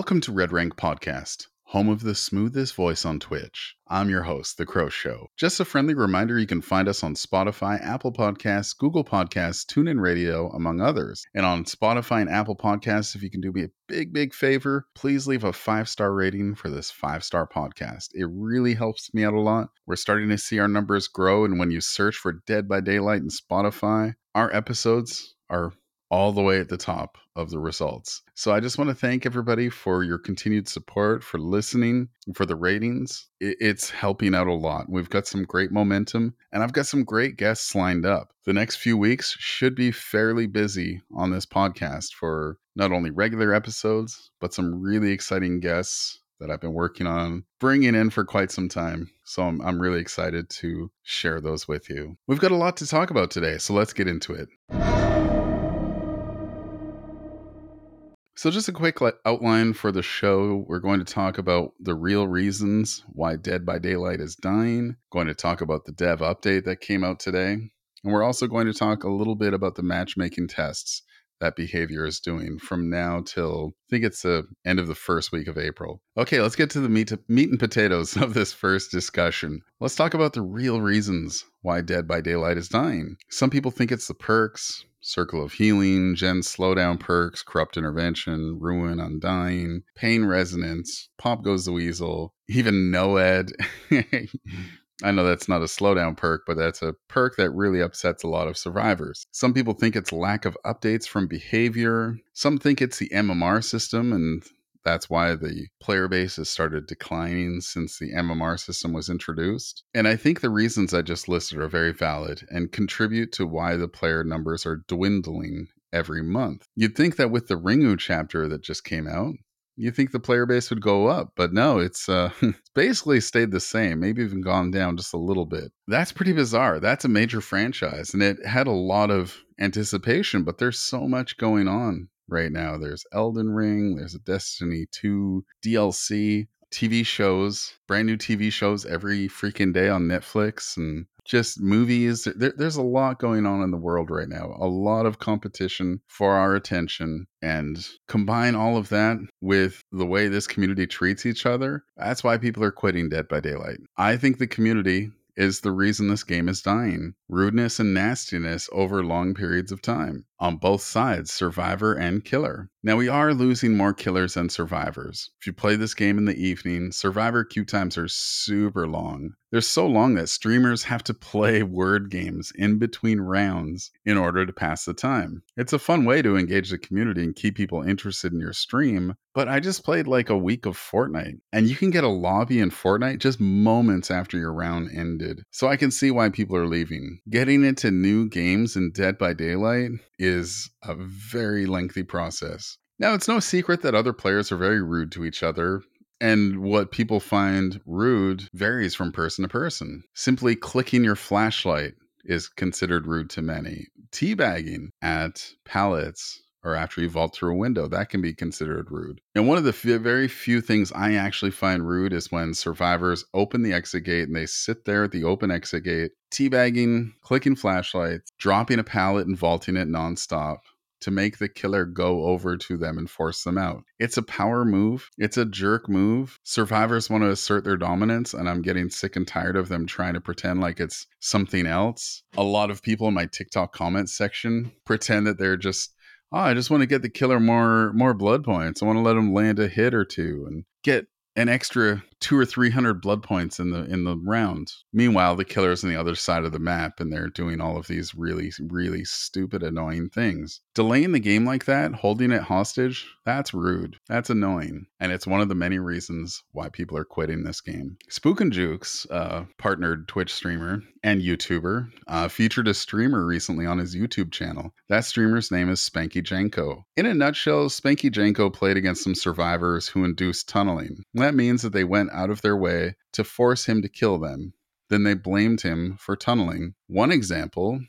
Welcome to Red Rank Podcast, home of the smoothest voice on Twitch. I'm your host, The Crow Show. Just a friendly reminder you can find us on Spotify, Apple Podcasts, Google Podcasts, TuneIn Radio, among others. And on Spotify and Apple Podcasts, if you can do me a big, big favor, please leave a five star rating for this five star podcast. It really helps me out a lot. We're starting to see our numbers grow. And when you search for Dead by Daylight in Spotify, our episodes are all the way at the top of the results. So I just want to thank everybody for your continued support, for listening, for the ratings. It's helping out a lot. We've got some great momentum, and I've got some great guests lined up. The next few weeks should be fairly busy on this podcast for not only regular episodes, but some really exciting guests that I've been working on bringing in for quite some time. So I'm, I'm really excited to share those with you. We've got a lot to talk about today, so let's get into it. So, just a quick outline for the show. We're going to talk about the real reasons why Dead by Daylight is dying, going to talk about the dev update that came out today, and we're also going to talk a little bit about the matchmaking tests that behavior is doing from now till I think it's the end of the first week of April. Okay, let's get to the meat, meat and potatoes of this first discussion. Let's talk about the real reasons why Dead by Daylight is dying. Some people think it's the perks. Circle of Healing, Gen Slowdown Perks, Corrupt Intervention, Ruin Undying, Pain Resonance, Pop Goes the Weasel, even Noed. I know that's not a slowdown perk, but that's a perk that really upsets a lot of survivors. Some people think it's lack of updates from behavior. Some think it's the MMR system, and that's why the player base has started declining since the MMR system was introduced. And I think the reasons I just listed are very valid and contribute to why the player numbers are dwindling every month. You'd think that with the Ringu chapter that just came out, you think the player base would go up, but no, it's uh, it's basically stayed the same, maybe even gone down just a little bit. That's pretty bizarre. That's a major franchise, and it had a lot of anticipation, but there's so much going on right now. There's Elden Ring, there's a Destiny 2 DLC, TV shows, brand new TV shows every freaking day on Netflix, and just movies. There, there's a lot going on in the world right now, a lot of competition for our attention. And combine all of that with the way this community treats each other, that's why people are quitting Dead by Daylight. I think the community is the reason this game is dying rudeness and nastiness over long periods of time on both sides, survivor and killer. Now, we are losing more killers than survivors. If you play this game in the evening, survivor queue times are super long. They're so long that streamers have to play word games in between rounds in order to pass the time. It's a fun way to engage the community and keep people interested in your stream, but I just played like a week of Fortnite, and you can get a lobby in Fortnite just moments after your round ended. So I can see why people are leaving. Getting into new games in Dead by Daylight is a very lengthy process. Now, it's no secret that other players are very rude to each other, and what people find rude varies from person to person. Simply clicking your flashlight is considered rude to many. Teabagging at pallets or after you vault through a window, that can be considered rude. And one of the f- very few things I actually find rude is when survivors open the exit gate and they sit there at the open exit gate, teabagging, clicking flashlights, dropping a pallet and vaulting it nonstop to make the killer go over to them and force them out. It's a power move. It's a jerk move. Survivors want to assert their dominance, and I'm getting sick and tired of them trying to pretend like it's something else. A lot of people in my TikTok comment section pretend that they're just oh, I just want to get the killer more more blood points. I want to let him land a hit or two and get an extra two or three hundred blood points in the in the round. Meanwhile, the killer's on the other side of the map and they're doing all of these really, really stupid, annoying things. Delaying the game like that, holding it hostage, that's rude. That's annoying. And it's one of the many reasons why people are quitting this game. Spook and Jukes, uh, partnered Twitch streamer and YouTuber, uh, featured a streamer recently on his YouTube channel. That streamer's name is Spanky Janko. In a nutshell, Spanky Janko played against some survivors who induced tunneling. That means that they went out of their way to force him to kill them. Then they blamed him for tunneling. One example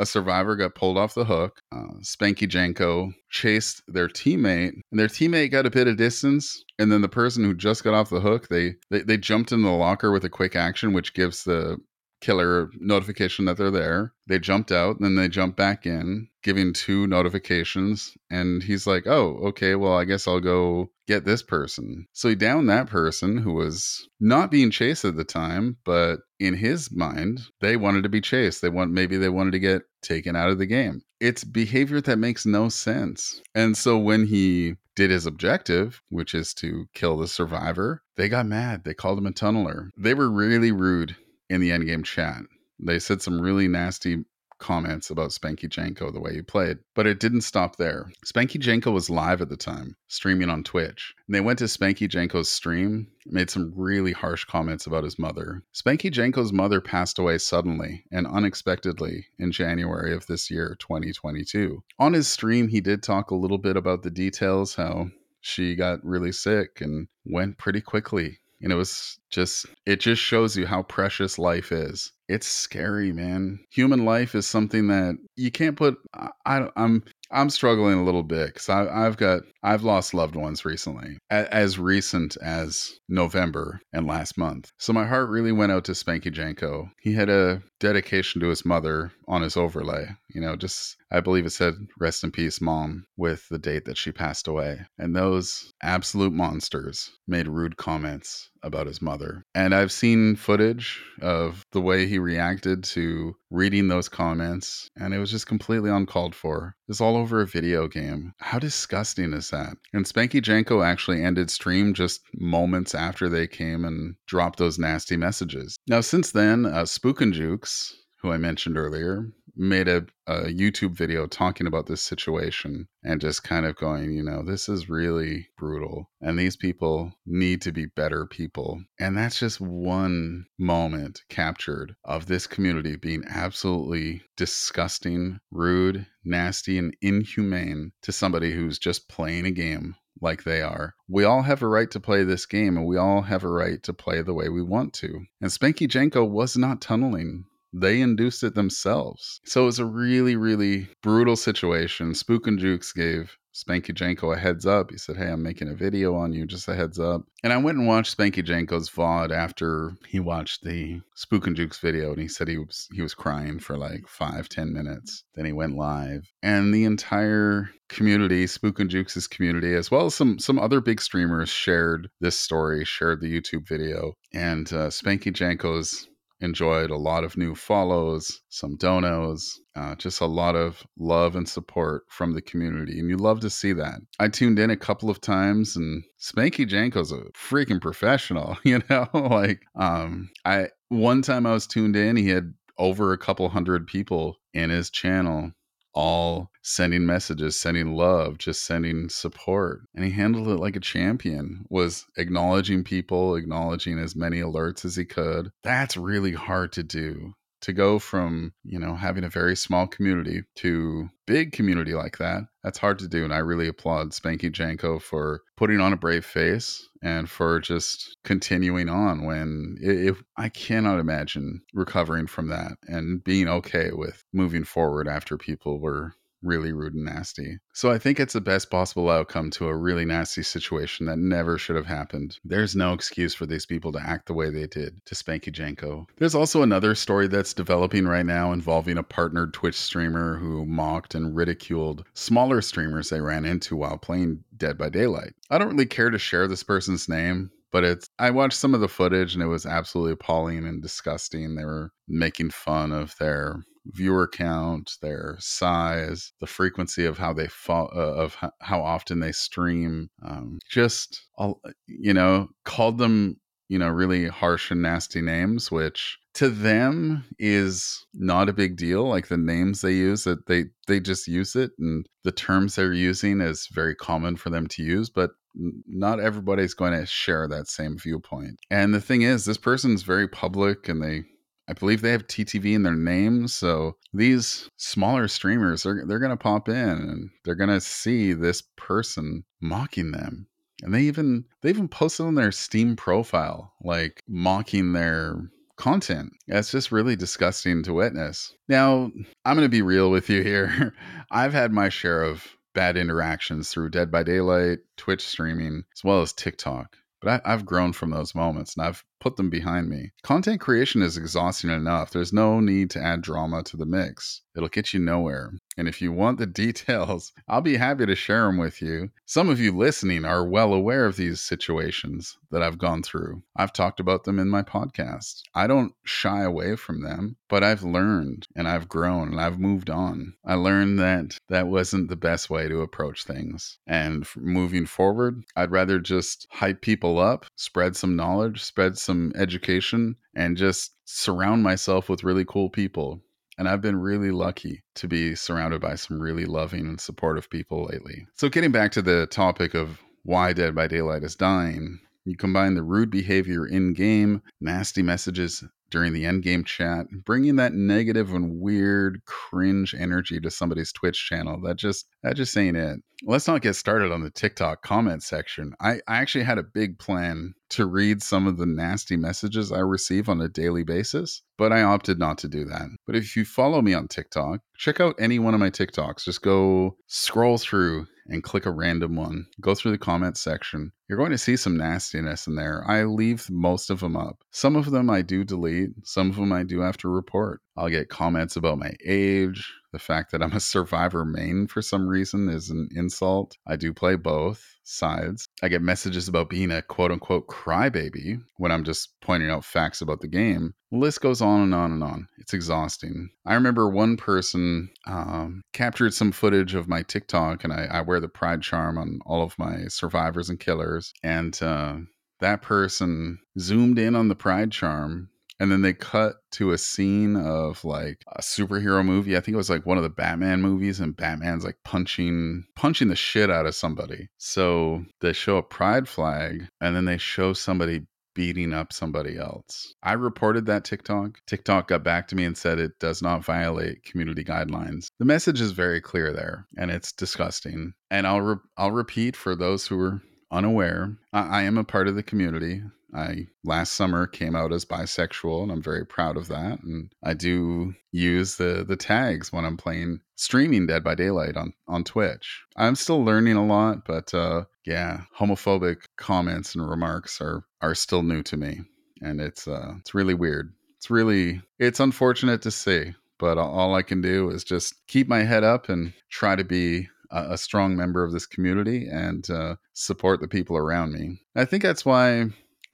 a survivor got pulled off the hook. Uh, Spanky Janko chased their teammate, and their teammate got a bit of distance. And then the person who just got off the hook, they, they they jumped in the locker with a quick action, which gives the killer notification that they're there. They jumped out, and then they jump back in, giving two notifications. And he's like, "Oh, okay. Well, I guess I'll go get this person." So he downed that person who was not being chased at the time, but in his mind, they wanted to be chased. They want maybe they wanted to get taken out of the game. It's behavior that makes no sense. And so when he did his objective, which is to kill the survivor, they got mad. They called him a tunneler. They were really rude in the endgame chat. They said some really nasty comments about Spanky Janko the way he played, but it didn't stop there. Spanky Janko was live at the time, streaming on Twitch. And they went to Spanky Janko's stream, made some really harsh comments about his mother. Spanky Janko's mother passed away suddenly and unexpectedly in January of this year, 2022. On his stream, he did talk a little bit about the details, how she got really sick and went pretty quickly and it was just it just shows you how precious life is. It's scary man. Human life is something that you can't put i, I i'm I'm struggling a little bit because I've got I've lost loved ones recently, as recent as November and last month. So my heart really went out to Spanky Janko. He had a dedication to his mother on his overlay. You know, just I believe it said "Rest in peace, mom," with the date that she passed away. And those absolute monsters made rude comments about his mother. And I've seen footage of the way he reacted to reading those comments, and it was just completely uncalled for. It's all over a video game. How disgusting is that? And Spanky Janko actually ended stream just moments after they came and dropped those nasty messages. Now, since then, uh, Spook and Jukes, who I mentioned earlier, made a, a, YouTube video talking about this situation and just kind of going, you know, this is really brutal. And these people need to be better people. And that's just one moment captured of this community being absolutely disgusting, rude, nasty, and inhumane to somebody who's just playing a game like they are. We all have a right to play this game and we all have a right to play the way we want to. And Spanky Janko was not tunneling they induced it themselves. So it was a really, really brutal situation. Spook and Jukes gave Spanky Janko a heads up. He said, Hey, I'm making a video on you, just a heads up. And I went and watched Spanky Janko's VOD after he watched the Spook and Jukes video and he said he was he was crying for like five, ten minutes. Then he went live. And the entire community, Spook and Jukes' community, as well as some some other big streamers shared this story, shared the YouTube video. And uh, Spanky Janko's enjoyed a lot of new follows, some donos, uh, just a lot of love and support from the community. And you love to see that. I tuned in a couple of times and Spanky Janko's a freaking professional, you know? like, um, I, one time I was tuned in, he had over a couple hundred people in his channel all sending messages, sending love, just sending support. And he handled it like a champion, was acknowledging people, acknowledging as many alerts as he could. That's really hard to do to go from you know having a very small community to big community like that that's hard to do and i really applaud spanky janko for putting on a brave face and for just continuing on when if i cannot imagine recovering from that and being okay with moving forward after people were really rude and nasty. So I think it's the best possible outcome to a really nasty situation that never should have happened. There's no excuse for these people to act the way they did to Spanky Janko. There's also another story that's developing right now involving a partnered Twitch streamer who mocked and ridiculed smaller streamers they ran into while playing Dead by Daylight. I don't really care to share this person's name but it's I watched some of the footage and it was absolutely appalling and disgusting. They were making fun of their viewer count, their size, the frequency of how they uh, of how often they stream. Um, just all you know, called them you know really harsh and nasty names, which to them is not a big deal. Like the names they use, that they they just use it, and the terms they're using is very common for them to use, but not everybody's going to share that same viewpoint. And the thing is, this person's very public and they I believe they have TTV in their name, so these smaller streamers are they're gonna pop in and they're gonna see this person mocking them. And they even they even posted on their Steam profile, like mocking their content. It's just really disgusting to witness. Now, I'm gonna be real with you here. I've had my share of bad interactions through Dead by Daylight, Twitch streaming, as well as TikTok. But I, have grown from those moments and I've put them behind me. Content creation is exhausting enough. There's no need to add drama to the mix. It'll get you nowhere. And if you want the details, I'll be happy to share them with you. Some of you listening are well aware of these situations that I've gone through. I've talked about them in my podcast. I don't shy away from them, but I've learned and I've grown and I've moved on. I learned that that wasn't the best way to approach things. And moving forward, I'd rather just hype people up, spread some knowledge, spread some education, and just surround myself with really cool people and I've been really lucky to be surrounded by some really loving and supportive people lately. So, getting back to the topic of why Dead by Daylight is dying, you combine the rude behavior in game, nasty messages during the end game chat, bringing that negative and weird cringe energy to somebody's Twitch channel. That just that just ain't it. Let's not get started on the TikTok comment section. I, I actually had a big plan to read some of the nasty messages I receive on a daily basis, but I opted not to do that. But if you follow me on TikTok, check out any one of my TikToks. Just go scroll through and click a random one. Go through the comments section. You're going to see some nastiness in there. I leave most of them up. Some of them I do delete, some of them I do have to report. I'll get comments about my age, the fact that I'm a survivor main for some reason is an insult. I do play both sides. I get messages about being a quote unquote crybaby when I'm just pointing out facts about the game. The list goes on and on and on. It's exhausting. I remember one person um, captured some footage of my TikTok, and I, I, wear the pride charm on all of my survivors and killers. And uh, that person zoomed in on the pride charm and then they cut to a scene of like a superhero movie. I think it was like one of the Batman movies, and Batman's like punching punching the shit out of somebody. So they show a pride flag, and then they show somebody beating up somebody else. I reported that TikTok. TikTok got back to me and said it does not violate community guidelines. The message is very clear there, and it's disgusting. And I'll re- I'll repeat for those who are unaware. I, I am a part of the community. I last summer came out as bisexual and I'm very proud of that. And I do use the the tags when I'm playing streaming Dead by Daylight on on Twitch. I'm still learning a lot, but uh yeah, homophobic comments and remarks are are still new to me. And it's uh it's really weird. It's really it's unfortunate to see, but all I can do is just keep my head up and try to be a, strong member of this community and uh, support the people around me. I think that's why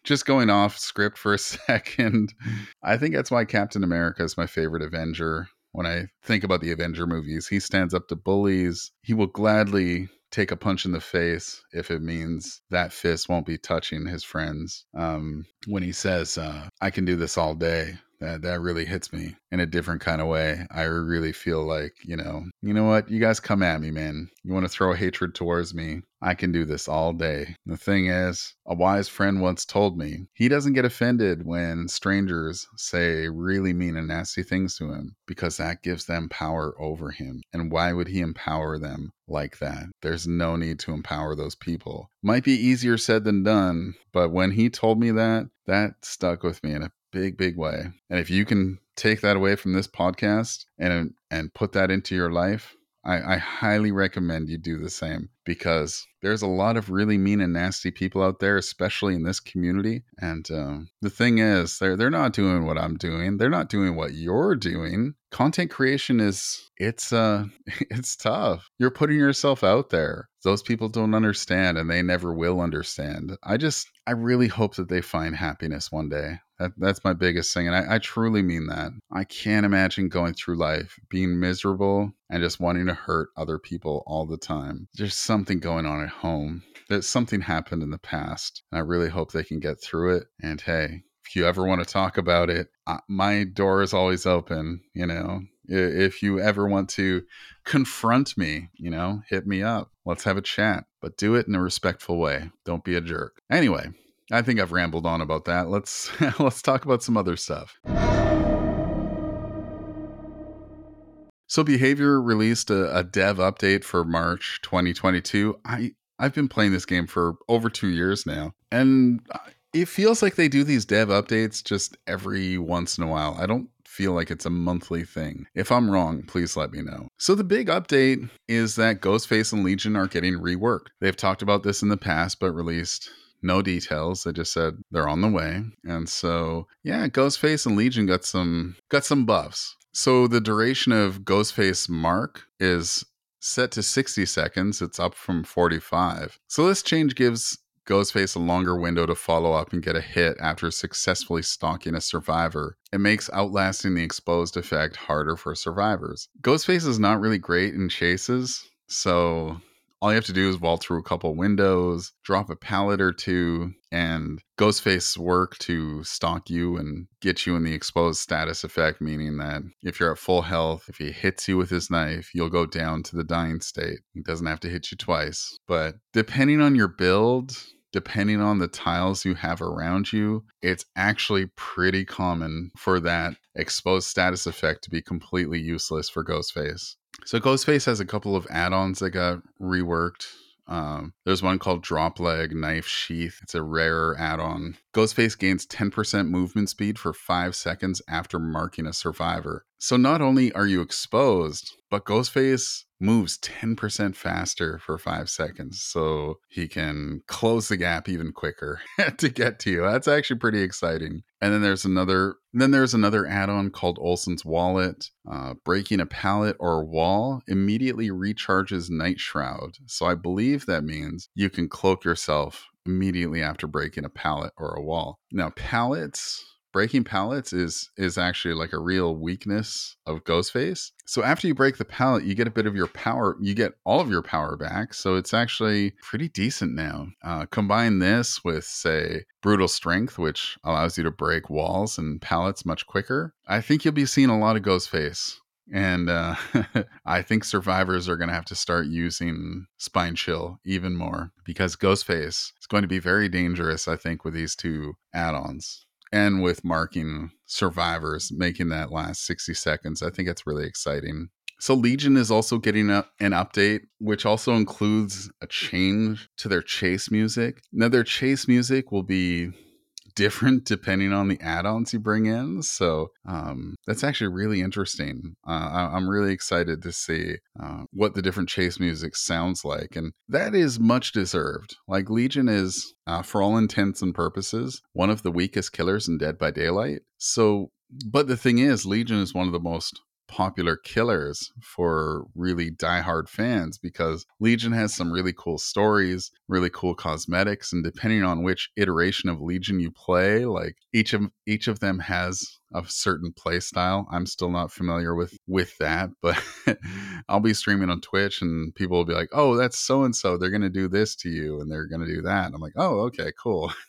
just going off script for a second, I think that's why Captain America is my favorite Avenger. When I think about the Avenger movies, he stands up to bullies. He will gladly take a punch in the face if it means that fist won't be touching his friends. Um, when he says, uh, I can do this all day, that that really hits me in a different kind of way. I really feel like, you know, you know what? You guys come at me, man. You want to throw hatred towards me. I can do this all day. The thing is, a wise friend once told me he doesn't get offended when strangers say really mean and nasty things to him because that gives them power over him. And why would he empower them like that? There's no need to empower those people. Might be easier said than done, but when he told me that, that stuck with me in a big, big way. And if you can take that away from this podcast and and put that into your life, I, I, highly recommend you do the same because there's a lot of really mean and nasty people out there, especially in this community. And uh, the thing is, they're they're not doing what I'm doing. They're not doing what you're doing. Content creation is it's uh it's tough. You're putting yourself out there. Those people don't understand, and they never will understand. I just I really hope that they find happiness one day. That, that's my biggest thing. And I, I truly mean that. I can't imagine going through life being miserable and just wanting to hurt other people all the time. There's something going on at home. That something happened in the past. And I really hope they can get through it. And hey, if you ever want to talk about it, uh, my door is always open. You know, if you ever want to confront me, you know, hit me up. Let's have a chat, but do it in a respectful way. Don't be a jerk. Anyway, I think I've rambled on about that. Let's let's talk about some other stuff. So Behavior released a, a, dev update for March 2022. I I've been playing this game for over 2 years now and uh, it feels like they do these dev updates just every once in a while. I don't feel like it's a monthly thing. If I'm wrong, please let me know. So, the big update is that Ghostface and Legion are getting reworked. They've talked about this in the past, but released no details. They just said they're on the way. And so, yeah, Ghostface and Legion got some got some buffs. So the duration of Ghostface Mark is set to 60 seconds. It's up from 45. So this change gives Ghostface a longer window to follow up and get a hit after successfully stalking a survivor. It makes outlasting the exposed effect harder for survivors. Ghostface is not really great in chases, so all you have to do is vault through a couple windows, drop a pallet or two, and Ghostface work to stalk you and get you in the exposed status effect, meaning that if you're at full health, if he hits you with his knife, you'll go down to the dying state. He doesn't have to hit you twice. But depending on your build, depending on the tiles you have around you, it's actually pretty common for that exposed status effect to be completely useless for Ghostface. So Ghostface has a couple of add-ons that got reworked. Um, there's one called Drop Leg Knife Sheath. It's a rare add-on. Ghostface gains 10% movement speed for five seconds after marking a survivor. So not only are you exposed, but Ghostface moves 10% faster for five seconds. So he can close the gap even quicker to get to you. That's actually pretty exciting. And then there's another then there's another add-on called Olsen's Wallet. Uh, breaking a pallet or wall immediately recharges Night Shroud. So I believe that means you can cloak yourself immediately after breaking a pallet or a wall. Now pallets breaking pallets is is actually like a real weakness of Ghostface. So after you break the pallet, you get a bit of your power. You get all of your power back. So it's actually pretty decent now. Uh, combine this with say brutal strength, which allows you to break walls and pallets much quicker. I think you'll be seeing a lot of Ghostface. And uh, I think survivors are going to have to start using Spine Chill even more because Ghostface is going to be very dangerous, I think, with these two add ons and with marking survivors, making that last 60 seconds. I think it's really exciting. So Legion is also getting a, an update, which also includes a change to their chase music. Now, their chase music will be different depending on the add-ons you bring in. So um, that's actually really interesting. Uh, I, am really excited to see uh, what the different chase music sounds like, and that is much deserved. Like Legion is, uh, for all intents and purposes, one of the weakest killers in Dead by Daylight. So, but the thing is, Legion is one of the most popular killers for really diehard fans because Legion has some really cool stories, really cool cosmetics, and depending on which iteration of Legion you play, like each of each of them has a certain play style. I'm still not familiar with with that, but I'll be streaming on Twitch and people will be like, "Oh, that's so and so. They're going to do this to you and they're going to do that." And I'm like, "Oh, okay, cool."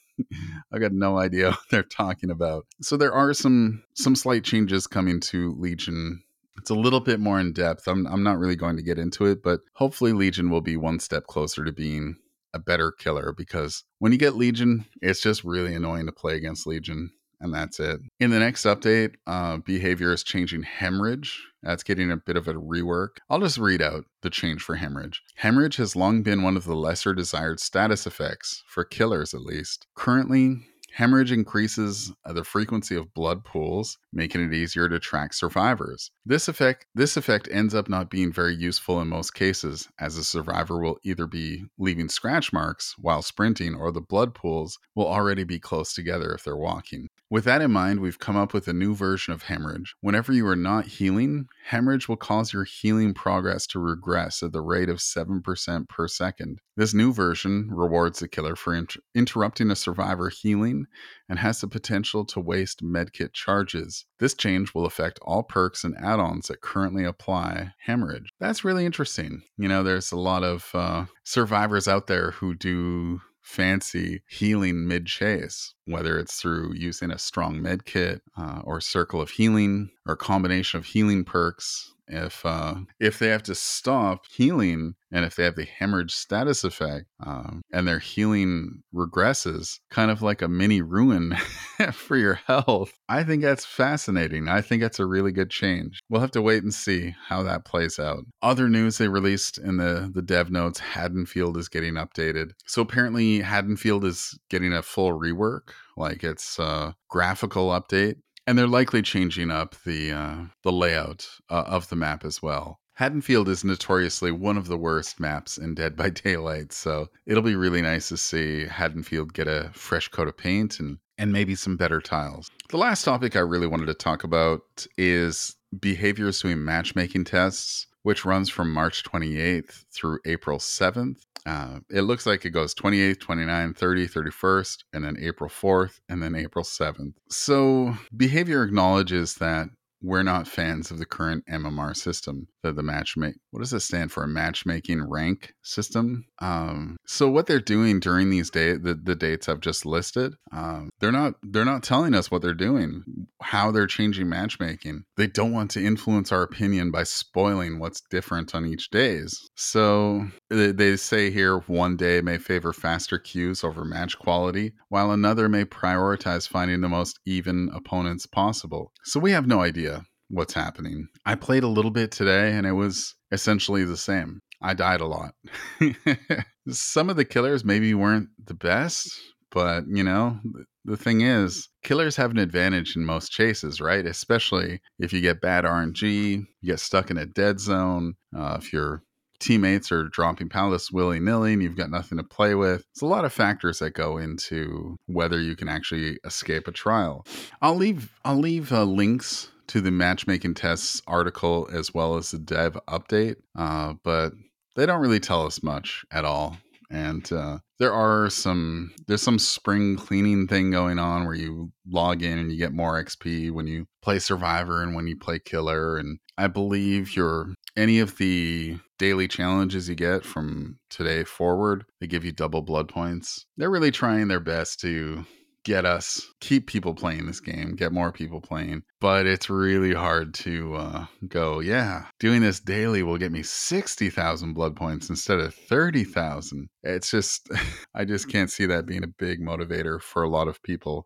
I got no idea what they're talking about. So there are some some slight changes coming to Legion it's a little bit more in depth. I'm I'm not really going to get into it, but hopefully Legion will be one step closer to being a better killer because when you get Legion, it's just really annoying to play against Legion. And that's it. In the next update, uh, behavior is changing hemorrhage. That's getting a bit of a rework. I'll just read out the change for hemorrhage. Hemorrhage has long been one of the lesser desired status effects, for killers at least. Currently, Hemorrhage increases the frequency of blood pools, making it easier to track survivors. This effect this effect ends up not being very useful in most cases, as a survivor will either be leaving scratch marks while sprinting or the blood pools will already be close together if they're walking. With that in mind, we've come up with a new version of hemorrhage. Whenever you are not healing, hemorrhage will cause your healing progress to regress at the rate of 7% per second. This new version rewards the killer for inter- interrupting a survivor healing and has the potential to waste medkit charges. This change will affect all perks and add ons that currently apply hemorrhage. That's really interesting. You know, there's a lot of uh, survivors out there who do fancy healing mid chase, whether it's through using a strong med kit uh, or circle of healing or combination of healing perks if uh, if they have to stop healing and if they have the hemorrhage status effect um, and their healing regresses, kind of like a mini ruin for your health, I think that's fascinating. I think that's a really good change. We'll have to wait and see how that plays out. Other news they released in the the dev notes: Haddonfield is getting updated. So apparently, Haddonfield is getting a full rework like it's a graphical update and they're likely changing up the uh, the layout uh, of the map as well. Haddonfield is notoriously one of the worst maps in Dead by Daylight, so it'll be really nice to see Haddonfield get a fresh coat of paint and and maybe some better tiles. The last topic I really wanted to talk about is behaviors doing matchmaking tests, which runs from March 28th through April 7th. Uh, it looks like it goes 28th, 29th, 30th, 31st, and then April 4th, and then April 7th. So, behavior acknowledges that we're not fans of the current MMR system, the, the matchmake. What does it stand for? A matchmaking rank system. Um, so what they're doing during these days, the, the dates I've just listed, um, they're not they're not telling us what they're doing, how they're changing matchmaking. They don't want to influence our opinion by spoiling what's different on each days. So they, they say here one day may favor faster queues over match quality, while another may prioritize finding the most even opponents possible. So we have no idea what's happening. I played a little bit today and it was essentially the same. I died a lot. Some of the killers maybe weren't the best, but you know, the thing is, killers have an advantage in most chases, right? Especially if you get bad RNG, you get stuck in a dead zone, uh, if your teammates are dropping pallets willy nilly and you've got nothing to play with. It's a lot of factors that go into whether you can actually escape a trial. I'll leave I'll leave uh, links to the matchmaking tests article as well as the dev update, uh, but they don't really tell us much at all. And uh, there are some there's some spring cleaning thing going on where you log in and you get more XP when you play Survivor and when you play Killer. And I believe your any of the daily challenges you get from today forward, they give you double blood points. They're really trying their best to get us keep people playing this game get more people playing but it's really hard to uh, go yeah doing this daily will get me 60000 blood points instead of 30000 it's just i just can't see that being a big motivator for a lot of people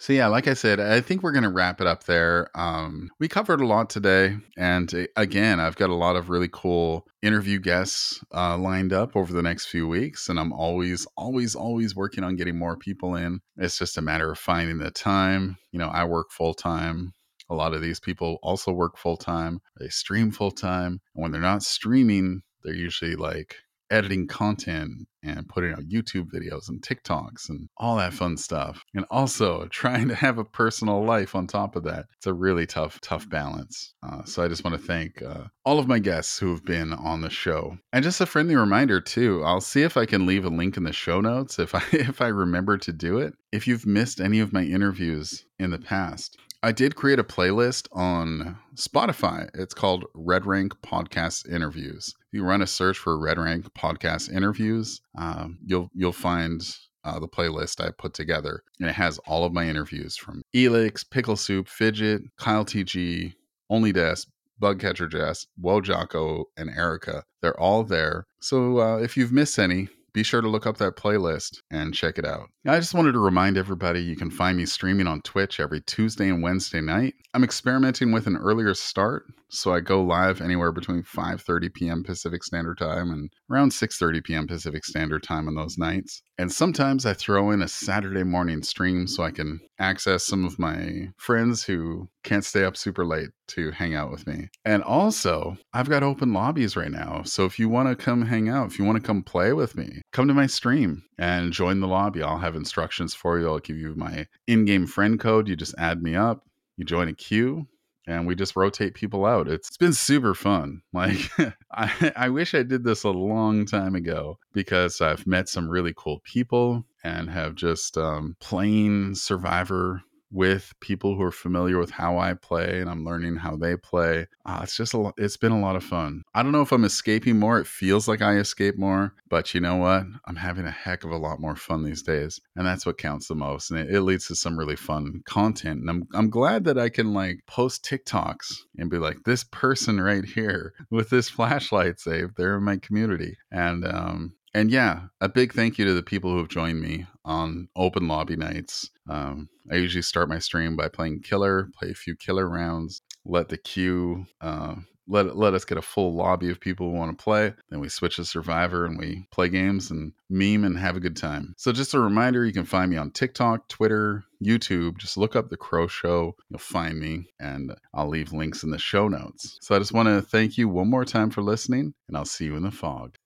So yeah, like I said, I think we're going to wrap it up there. Um, we covered a lot today, and uh, again, I've got a lot of really cool interview guests uh, lined up over the next few weeks, and I'm always, always, always working on getting more people in. It's just a matter of finding the time. You know, I work full time. A lot of these people also work full time. They stream full time, and when they're not streaming, they're usually like editing content and putting out YouTube videos and TikToks and all that fun stuff. And also trying to have a personal life on top of that. It's a really tough, tough balance. Uh, so I just want to thank uh, all of my guests who have been on the show. And just a friendly reminder too, I'll see if I can leave a link in the show notes if I if I remember to do it. If you've missed any of my interviews in the past, I did create a playlist on Spotify. It's called Red Rank Podcast Interviews. If you run a search for Red Rank Podcast Interviews, um, you'll you'll find uh, the playlist I put together, and it has all of my interviews from Elix, Pickle Soup, Fidget, Kyle TG, Only Des, Bugcatcher Jess, Wojako, and Erica. They're all there. So uh, if you've missed any, be sure to look up that playlist and check it out. I just wanted to remind everybody you can find me streaming on Twitch every Tuesday and Wednesday night. I'm experimenting with an earlier start, so I go live anywhere between 5:30 p.m. Pacific Standard Time and around 6:30 p.m. Pacific Standard Time on those nights. And sometimes I throw in a Saturday morning stream so I can access some of my friends who can't stay up super late to hang out with me. And also, I've got open lobbies right now. So if you want to come hang out, if you want to come play with me, come to my stream and join the lobby. I'll have instructions for you. I'll give you my in game friend code. You just add me up, you join a queue, and we just rotate people out. It's, it's been super fun. Like, I, I wish I did this a long time ago because I've met some really cool people and have just um, playing Survivor with people who are familiar with how I play and I'm learning how they play. Uh, it's just a it's been a lot of fun. I don't know if I'm escaping more. It feels like I escape more, but you know what? I'm having a heck of a lot more fun these days, and that's what counts the most. And it, it leads to some really fun content. And I'm I'm glad that I can like post TikToks and be like this person right here with this flashlight save. They're in my community, and um, and yeah, a big thank you to the people who have joined me on open lobby nights. Um, I usually start my stream by playing killer, play a few killer rounds, let the queue uh, let let us get a full lobby of people who want to play. Then we switch to Survivor and we play games and meme and have a good time. So just a reminder, you can find me on TikTok, Twitter, YouTube. Just look up the Crow Show. You'll find me, and I'll leave links in the show notes. So I just want to thank you one more time for listening, and I'll see you in the fog.